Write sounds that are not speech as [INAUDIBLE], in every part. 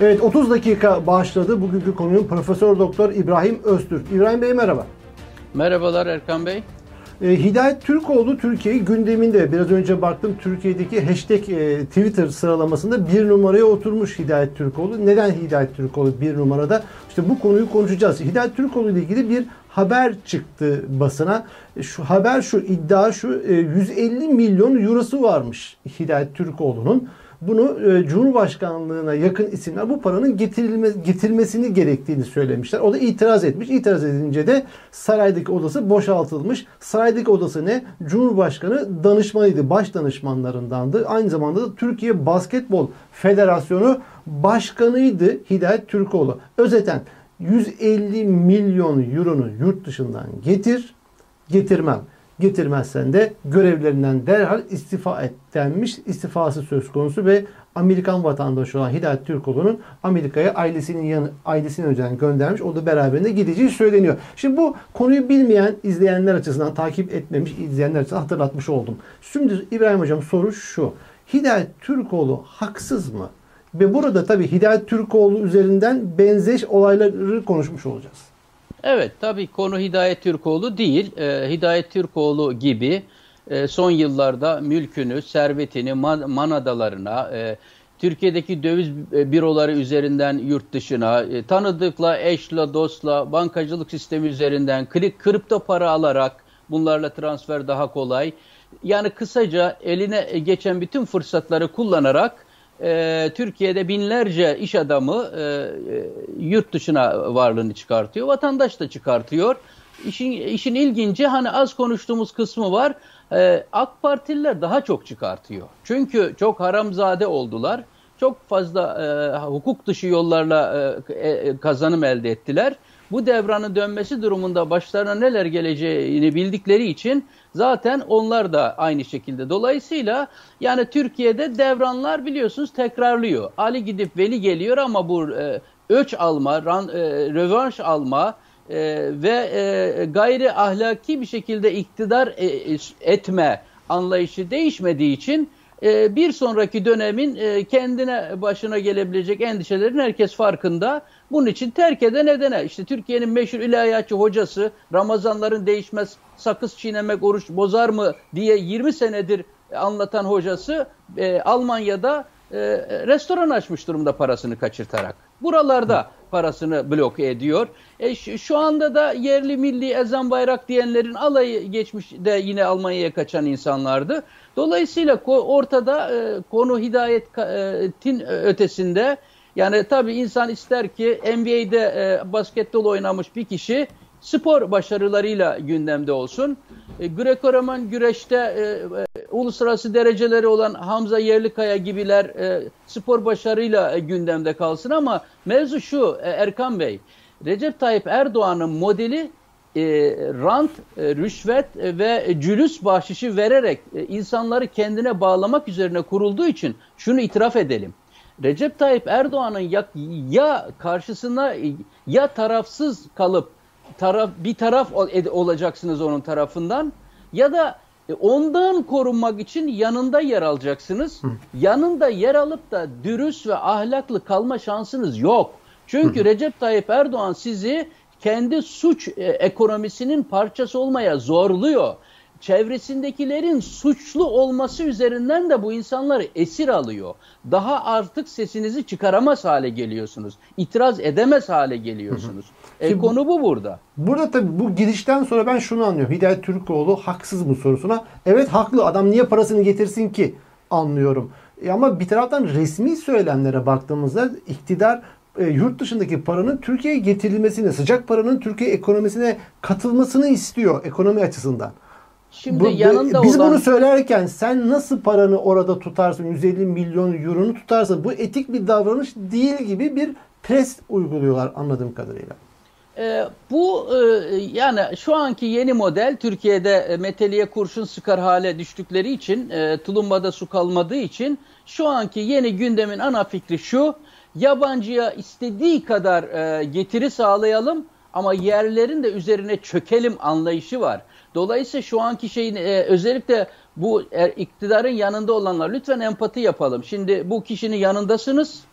Evet 30 dakika başladı. Bugünkü konunun Profesör Doktor İbrahim Öztürk. İbrahim Bey merhaba. Merhabalar Erkan Bey. E, Hidayet Türkoğlu Türkiye gündeminde biraz önce baktım Türkiye'deki hashtag e, Twitter sıralamasında bir numaraya oturmuş Hidayet Türkoğlu. Neden Hidayet Türkoğlu bir numarada? İşte bu konuyu konuşacağız. Hidayet Türkoğlu ile ilgili bir haber çıktı basına. E, şu haber şu iddia şu e, 150 milyon eurosu varmış Hidayet Türkoğlu'nun bunu e, Cumhurbaşkanlığına yakın isimler bu paranın getirilme, getirmesini gerektiğini söylemişler. O da itiraz etmiş. İtiraz edince de saraydaki odası boşaltılmış. Saraydaki odası ne? Cumhurbaşkanı danışmanıydı. Baş danışmanlarındandı. Aynı zamanda da Türkiye Basketbol Federasyonu Başkanıydı Hidayet Türkoğlu. Özeten 150 milyon euronu yurt dışından getir, getirmem getirmezsen de görevlerinden derhal istifa et denmiş. İstifası söz konusu ve Amerikan vatandaşı olan Hidayet Türkoğlu'nun Amerika'ya ailesinin yanı, ailesinin önceden göndermiş. O da beraberinde gideceği söyleniyor. Şimdi bu konuyu bilmeyen izleyenler açısından takip etmemiş izleyenler açısından hatırlatmış oldum. Şimdi İbrahim Hocam soru şu. Hidayet Türkoğlu haksız mı? Ve burada tabii Hidayet Türkoğlu üzerinden benzeş olayları konuşmuş olacağız. Evet tabii konu Hidayet Türkoğlu değil. Ee, Hidayet Türkoğlu gibi e, son yıllarda mülkünü, servetini man manadalarına, e, Türkiye'deki döviz e, büroları üzerinden yurt dışına, e, tanıdıkla, eşle, dostla, bankacılık sistemi üzerinden klik, kripto para alarak bunlarla transfer daha kolay. Yani kısaca eline geçen bütün fırsatları kullanarak e, Türkiye'de binlerce iş adamı e, e, yurt dışına varlığını çıkartıyor. Vatandaş da çıkartıyor. İşin, işin ilginci hani az konuştuğumuz kısmı var. E, AK Partililer daha çok çıkartıyor. Çünkü çok haramzade oldular. Çok fazla e, hukuk dışı yollarla e, e, kazanım elde ettiler bu devranın dönmesi durumunda başlarına neler geleceğini bildikleri için zaten onlar da aynı şekilde. Dolayısıyla yani Türkiye'de devranlar biliyorsunuz tekrarlıyor. Ali gidip Veli geliyor ama bu e, öç alma, ran, e, rövanş alma e, ve e, gayri ahlaki bir şekilde iktidar e, e etme anlayışı değişmediği için bir sonraki dönemin e, kendine başına gelebilecek endişelerin herkes farkında. Bunun için terk eden edene. İşte Türkiye'nin meşhur ilahiyatçı hocası Ramazanların değişmez sakız çiğnemek oruç bozar mı diye 20 senedir anlatan hocası e, Almanya'da e, restoran açmış durumda parasını kaçırtarak. Buralarda parasını bloke ediyor. E, şu, anda da yerli milli ezan bayrak diyenlerin alayı geçmiş de yine Almanya'ya kaçan insanlardı. Dolayısıyla ortada e, konu hidayetin ötesinde yani tabii insan ister ki NBA'de e, basketbol oynamış bir kişi spor başarılarıyla gündemde olsun. E, Greco-Roman güreşte e, e, uluslararası dereceleri olan Hamza Yerlikaya gibiler e, spor başarıyla e, gündemde kalsın ama mevzu şu e, Erkan Bey, Recep Tayyip Erdoğan'ın modeli e, rant, e, rüşvet e, ve cülüs bahşişi vererek e, insanları kendine bağlamak üzerine kurulduğu için şunu itiraf edelim. Recep Tayyip Erdoğan'ın ya, ya karşısına ya tarafsız kalıp taraf bir taraf olacaksınız onun tarafından ya da e, ondan korunmak için yanında yer alacaksınız. Hı. Yanında yer alıp da dürüst ve ahlaklı kalma şansınız yok. Çünkü Hı. Recep Tayyip Erdoğan sizi kendi suç e, ekonomisinin parçası olmaya zorluyor çevresindekilerin suçlu olması üzerinden de bu insanları esir alıyor. Daha artık sesinizi çıkaramaz hale geliyorsunuz. İtiraz edemez hale geliyorsunuz. Hı hı. E, konu bu burada. Burada tabii bu girişten sonra ben şunu anlıyorum. Hidayet Türkoğlu haksız mı sorusuna. Evet haklı adam niye parasını getirsin ki anlıyorum. E ama bir taraftan resmi söylemlere baktığımızda iktidar e, yurt dışındaki paranın Türkiye'ye getirilmesini, sıcak paranın Türkiye ekonomisine katılmasını istiyor ekonomi açısından. Şimdi bu, yanında biz olan... bunu söylerken sen nasıl paranı orada tutarsın 150 milyon euronu tutarsın bu etik bir davranış değil gibi bir pres uyguluyorlar anladığım kadarıyla. E, bu e, yani şu anki yeni model Türkiye'de e, meteliğe kurşun sıkar hale düştükleri için e, tulumbada su kalmadığı için şu anki yeni gündemin ana fikri şu yabancıya istediği kadar e, getiri sağlayalım ama yerlerin de üzerine çökelim anlayışı var. Dolayısıyla şu anki şeyin e, özellikle bu e, iktidarın yanında olanlar lütfen empati yapalım. Şimdi bu kişinin yanındasınız.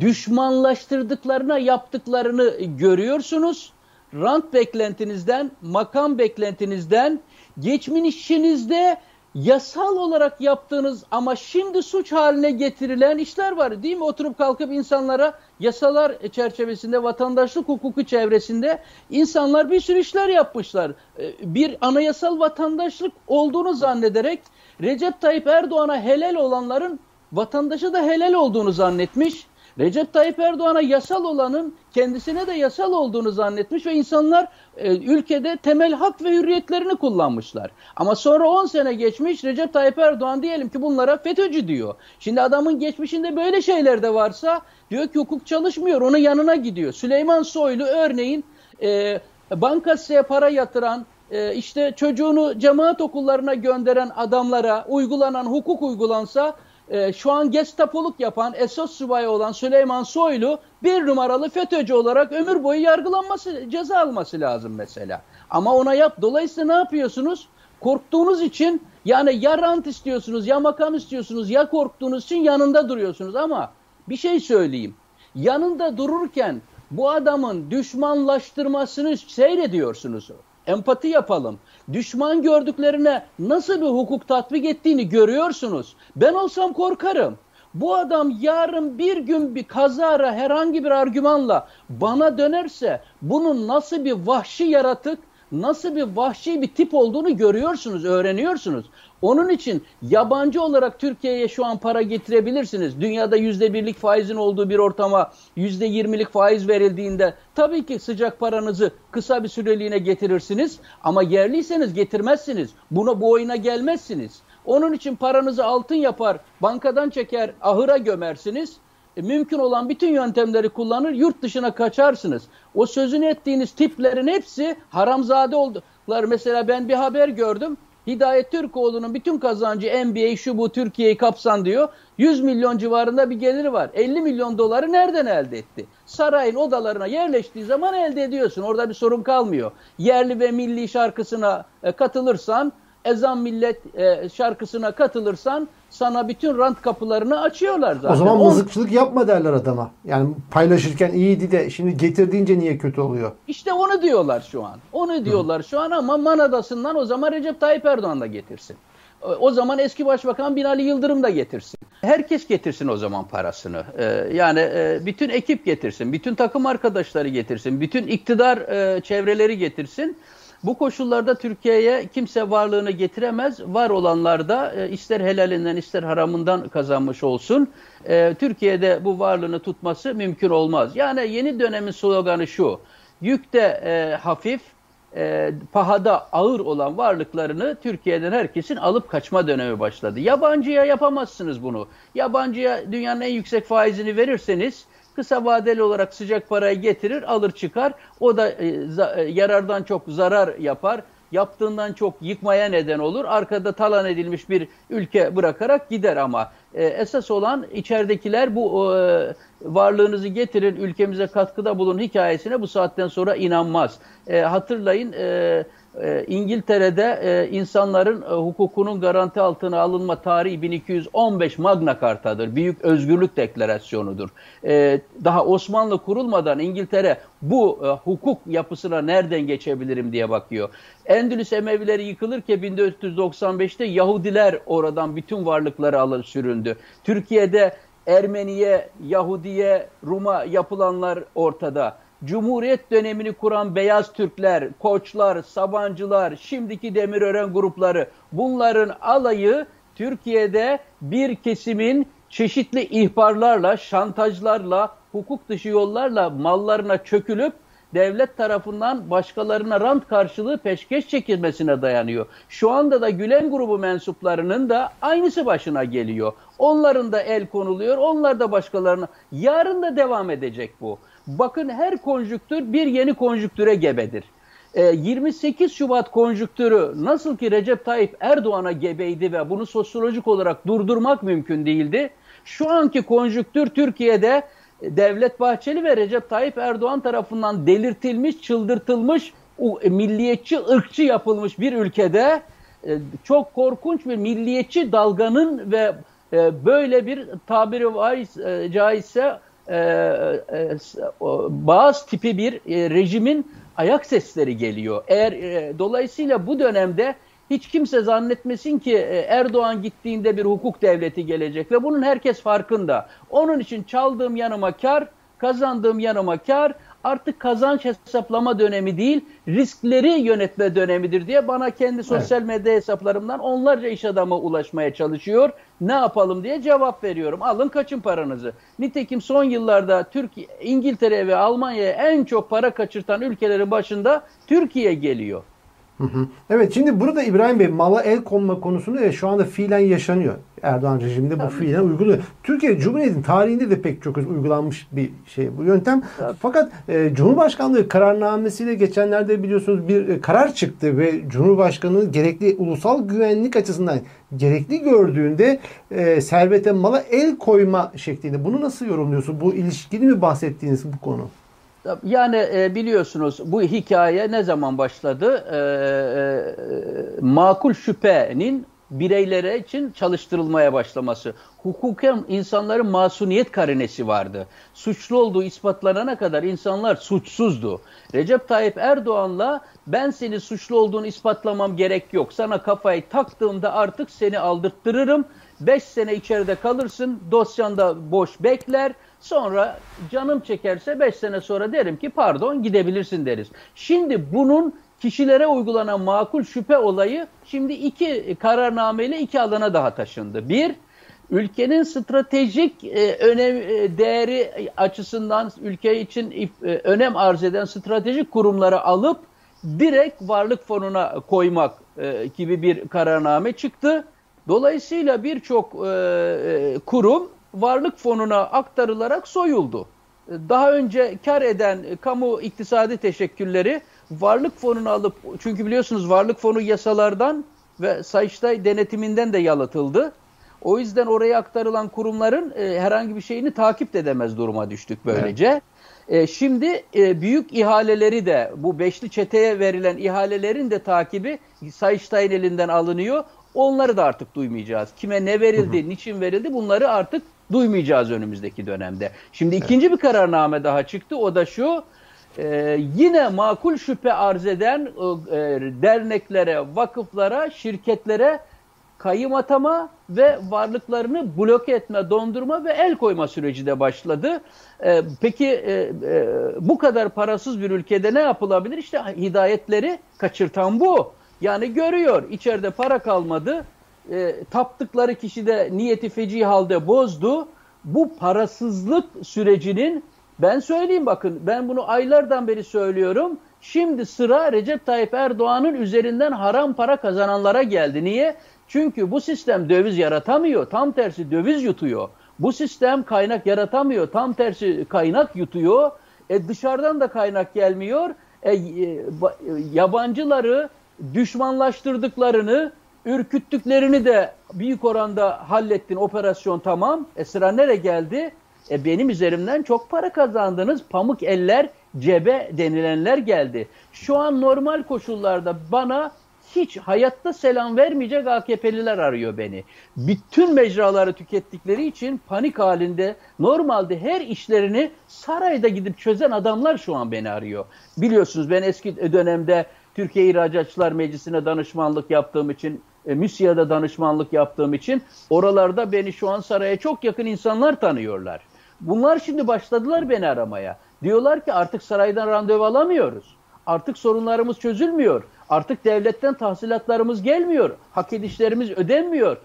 Düşmanlaştırdıklarına yaptıklarını görüyorsunuz. Rant beklentinizden, makam beklentinizden, geçmişinizde yasal olarak yaptığınız ama şimdi suç haline getirilen işler var değil mi? Oturup kalkıp insanlara yasalar çerçevesinde, vatandaşlık hukuku çevresinde insanlar bir sürü işler yapmışlar. Ee, bir anayasal vatandaşlık olduğunu zannederek Recep Tayyip Erdoğan'a helal olanların vatandaşa da helal olduğunu zannetmiş. Recep Tayyip Erdoğan'a yasal olanın kendisine de yasal olduğunu zannetmiş ve insanlar e, ülkede temel hak ve hürriyetlerini kullanmışlar. Ama sonra 10 sene geçmiş Recep Tayyip Erdoğan diyelim ki bunlara FETÖ'cü diyor. Şimdi adamın geçmişinde böyle şeyler de varsa diyor ki hukuk çalışmıyor onun yanına gidiyor. Süleyman Soylu örneğin e, bankasıya para yatıran e, işte çocuğunu cemaat okullarına gönderen adamlara uygulanan hukuk uygulansa e, şu an gestapoluk yapan esas subayı olan Süleyman Soylu bir numaralı FETÖ'cü olarak ömür boyu yargılanması, ceza alması lazım mesela. Ama ona yap. Dolayısıyla ne yapıyorsunuz? Korktuğunuz için yani ya rant istiyorsunuz ya makam istiyorsunuz ya korktuğunuz için yanında duruyorsunuz ama bir şey söyleyeyim. Yanında dururken bu adamın düşmanlaştırmasını seyrediyorsunuz. Empati yapalım. Düşman gördüklerine nasıl bir hukuk tatbik ettiğini görüyorsunuz. Ben olsam korkarım. Bu adam yarın bir gün bir kazara herhangi bir argümanla bana dönerse bunun nasıl bir vahşi yaratık, nasıl bir vahşi bir tip olduğunu görüyorsunuz, öğreniyorsunuz. Onun için yabancı olarak Türkiye'ye şu an para getirebilirsiniz. Dünyada yüzde birlik faizin olduğu bir ortama yüzde yirmilik faiz verildiğinde tabii ki sıcak paranızı kısa bir süreliğine getirirsiniz. Ama yerliyseniz getirmezsiniz. Buna bu oyuna gelmezsiniz. Onun için paranızı altın yapar, bankadan çeker, ahıra gömersiniz. E, mümkün olan bütün yöntemleri kullanır, yurt dışına kaçarsınız. O sözünü ettiğiniz tiplerin hepsi haramzade oldular. Mesela ben bir haber gördüm. Hidayet Türkoğlu'nun bütün kazancı NBA şu bu Türkiye'yi kapsan diyor. 100 milyon civarında bir geliri var. 50 milyon doları nereden elde etti? Sarayın odalarına yerleştiği zaman elde ediyorsun. Orada bir sorun kalmıyor. Yerli ve milli şarkısına e, katılırsan ezan millet e, şarkısına katılırsan sana bütün rant kapılarını açıyorlar zaten. O zaman mızıkçılık yapma derler adama. Yani paylaşırken iyiydi de şimdi getirdiğince niye kötü oluyor? İşte onu diyorlar şu an. Onu diyorlar Hı. şu an ama Manadası'ndan o zaman Recep Tayyip Erdoğan da getirsin. O zaman eski başbakan Binali Yıldırım da getirsin. Herkes getirsin o zaman parasını. Ee, yani e, bütün ekip getirsin, bütün takım arkadaşları getirsin, bütün iktidar e, çevreleri getirsin. Bu koşullarda Türkiye'ye kimse varlığını getiremez. Var olanlar da e, ister helalinden ister haramından kazanmış olsun. E, Türkiye'de bu varlığını tutması mümkün olmaz. Yani yeni dönemin sloganı şu. Yükte e, hafif, e, pahada ağır olan varlıklarını Türkiye'den herkesin alıp kaçma dönemi başladı. Yabancıya yapamazsınız bunu. Yabancıya dünyanın en yüksek faizini verirseniz kısa vadeli olarak sıcak parayı getirir, alır çıkar. O da e, e, yarardan çok zarar yapar. Yaptığından çok yıkmaya neden olur. Arkada talan edilmiş bir ülke bırakarak gider ama e, esas olan içeridekiler bu e, varlığınızı getirin, ülkemize katkıda bulun hikayesine bu saatten sonra inanmaz. E, hatırlayın İngiltere'de insanların hukukunun garanti altına alınma tarihi 1215 Magna Carta'dır. Büyük özgürlük deklarasyonudur. Daha Osmanlı kurulmadan İngiltere bu hukuk yapısına nereden geçebilirim diye bakıyor. Endülüs Emevileri yıkılırken 1495'te Yahudiler oradan bütün varlıkları alır sürüldü. Türkiye'de Ermeniye, Yahudiye, Rum'a yapılanlar ortada. Cumhuriyet dönemini kuran beyaz Türkler, Koçlar, Sabancılar, şimdiki Demirören grupları bunların alayı Türkiye'de bir kesimin çeşitli ihbarlarla, şantajlarla, hukuk dışı yollarla mallarına çökülüp devlet tarafından başkalarına rant karşılığı peşkeş çekilmesine dayanıyor. Şu anda da Gülen grubu mensuplarının da aynısı başına geliyor. Onların da el konuluyor, onlar da başkalarına. Yarın da devam edecek bu. Bakın her konjüktür bir yeni konjüktüre gebedir. 28 Şubat konjüktürü nasıl ki Recep Tayyip Erdoğan'a gebeydi ve bunu sosyolojik olarak durdurmak mümkün değildi. Şu anki konjüktür Türkiye'de Devlet Bahçeli ve Recep Tayyip Erdoğan tarafından delirtilmiş, çıldırtılmış, milliyetçi, ırkçı yapılmış bir ülkede e, çok korkunç bir milliyetçi dalganın ve e, böyle bir tabiri e, caizse e, e, bazı tipi bir e, rejimin ayak sesleri geliyor. Eğer e, dolayısıyla bu dönemde hiç kimse zannetmesin ki e, Erdoğan gittiğinde bir hukuk devleti gelecek ve bunun herkes farkında. Onun için çaldığım yanıma kar, kazandığım yanıma kar, artık kazanç hesaplama dönemi değil, riskleri yönetme dönemidir diye bana kendi sosyal medya hesaplarımdan onlarca iş adamı ulaşmaya çalışıyor. Ne yapalım diye cevap veriyorum. Alın kaçın paranızı. Nitekim son yıllarda Türkiye, İngiltere ve Almanya'ya en çok para kaçırtan ülkelerin başında Türkiye geliyor. Evet şimdi burada İbrahim Bey mala el konma konusunu e, şu anda fiilen yaşanıyor. Erdoğan rejiminde bu Tabii. fiilen uyguluyor. Türkiye Cumhuriyeti'nin tarihinde de pek çok uygulanmış bir şey bu yöntem. Tabii. Fakat e, Cumhurbaşkanlığı kararnamesiyle geçenlerde biliyorsunuz bir e, karar çıktı ve Cumhurbaşkanı gerekli ulusal güvenlik açısından gerekli gördüğünde e, servete mala el koyma şeklinde. Bunu nasıl yorumluyorsun? Bu ilişkili mi bahsettiğiniz bu konu? Yani e, biliyorsunuz bu hikaye ne zaman başladı? E, e, makul şüphenin bireylere için çalıştırılmaya başlaması. Hukuken insanların masumiyet karinesi vardı. Suçlu olduğu ispatlanana kadar insanlar suçsuzdu. Recep Tayyip Erdoğan'la ben seni suçlu olduğunu ispatlamam gerek yok. Sana kafayı taktığımda artık seni aldırttırırım. 5 sene içeride kalırsın, dosyanda boş bekler. Sonra canım çekerse 5 sene sonra derim ki pardon gidebilirsin deriz. Şimdi bunun kişilere uygulanan makul şüphe olayı şimdi iki kararnameyle iki alana daha taşındı. Bir, ülkenin stratejik e, önem e, değeri açısından ülke için e, önem arz eden stratejik kurumları alıp direkt varlık fonuna koymak e, gibi bir kararname çıktı. Dolayısıyla birçok e, e kurum varlık fonuna aktarılarak soyuldu. Daha önce kar eden kamu iktisadi teşekkülleri varlık fonunu alıp çünkü biliyorsunuz varlık fonu yasalardan ve Sayıştay denetiminden de yalıtıldı. O yüzden oraya aktarılan kurumların e, herhangi bir şeyini takip edemez duruma düştük böylece. Evet. E, şimdi e, büyük ihaleleri de bu beşli çeteye verilen ihalelerin de takibi Sayıştay'ın elinden alınıyor. Onları da artık duymayacağız. Kime ne verildi, hı hı. niçin verildi bunları artık duymayacağız önümüzdeki dönemde. Şimdi ikinci evet. bir kararname daha çıktı. O da şu. E, yine makul şüphe arz eden e, derneklere, vakıflara, şirketlere kayım atama ve varlıklarını bloke etme, dondurma ve el koyma süreci de başladı. E, peki e, e, bu kadar parasız bir ülkede ne yapılabilir? İşte hidayetleri kaçırtan bu. Yani görüyor içeride para kalmadı. E, taptıkları kişi de niyeti feci halde bozdu. Bu parasızlık sürecinin ben söyleyeyim bakın ben bunu aylardan beri söylüyorum. Şimdi sıra Recep Tayyip Erdoğan'ın üzerinden haram para kazananlara geldi. Niye? Çünkü bu sistem döviz yaratamıyor. Tam tersi döviz yutuyor. Bu sistem kaynak yaratamıyor. Tam tersi kaynak yutuyor. E dışarıdan da kaynak gelmiyor. E, e, yabancıları düşmanlaştırdıklarını, ürküttüklerini de büyük oranda hallettin. Operasyon tamam. E sıra nereye geldi? E benim üzerimden çok para kazandınız. Pamuk eller cebe denilenler geldi. Şu an normal koşullarda bana hiç hayatta selam vermeyecek AKP'liler arıyor beni. Bütün mecraları tükettikleri için panik halinde normalde her işlerini sarayda gidip çözen adamlar şu an beni arıyor. Biliyorsunuz ben eski dönemde Türkiye İhracatçılar Meclisi'ne danışmanlık yaptığım için, e, MÜSİAD'a danışmanlık yaptığım için oralarda beni şu an saraya çok yakın insanlar tanıyorlar. Bunlar şimdi başladılar beni aramaya. Diyorlar ki artık saraydan randevu alamıyoruz. Artık sorunlarımız çözülmüyor. Artık devletten tahsilatlarımız gelmiyor. Hak edişlerimiz ödenmiyor.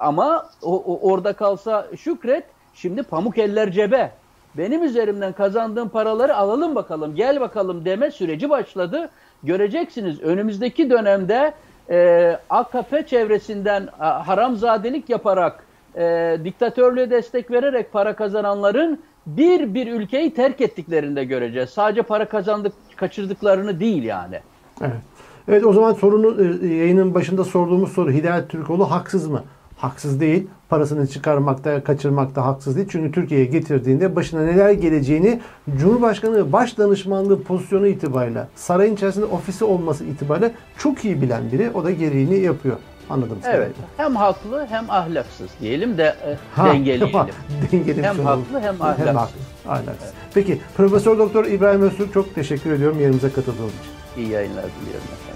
Ama o, o, orada kalsa şükret. Şimdi pamuk eller cebe. Benim üzerimden kazandığım paraları alalım bakalım, gel bakalım deme süreci başladı. Göreceksiniz önümüzdeki dönemde e, AKP çevresinden a, haramzadelik yaparak, e, diktatörlüğe destek vererek para kazananların bir bir ülkeyi terk ettiklerinde göreceğiz. Sadece para kazandık, kaçırdıklarını değil yani. Evet. Evet o zaman sorunu e, yayının başında sorduğumuz soru Hidayet Türkoğlu haksız mı? Haksız değil. Parasını çıkarmakta, kaçırmakta haksız değil. Çünkü Türkiye'ye getirdiğinde başına neler geleceğini Cumhurbaşkanı baş danışmanlığı pozisyonu itibariyle sarayın içerisinde ofisi olması itibariyle çok iyi bilen biri. O da gereğini yapıyor. Anladım. Evet. Hem haklı hem ahlaksız diyelim de e, Ha, [LAUGHS] dengeleyelim. dengelemiş Hem haklı hem ahlaksız. Hem haklı. ahlaksız. Peki Profesör Doktor İbrahim Öztürk çok teşekkür ediyorum yerimize katıldığınız için. İyi yayınlar diliyorum efendim.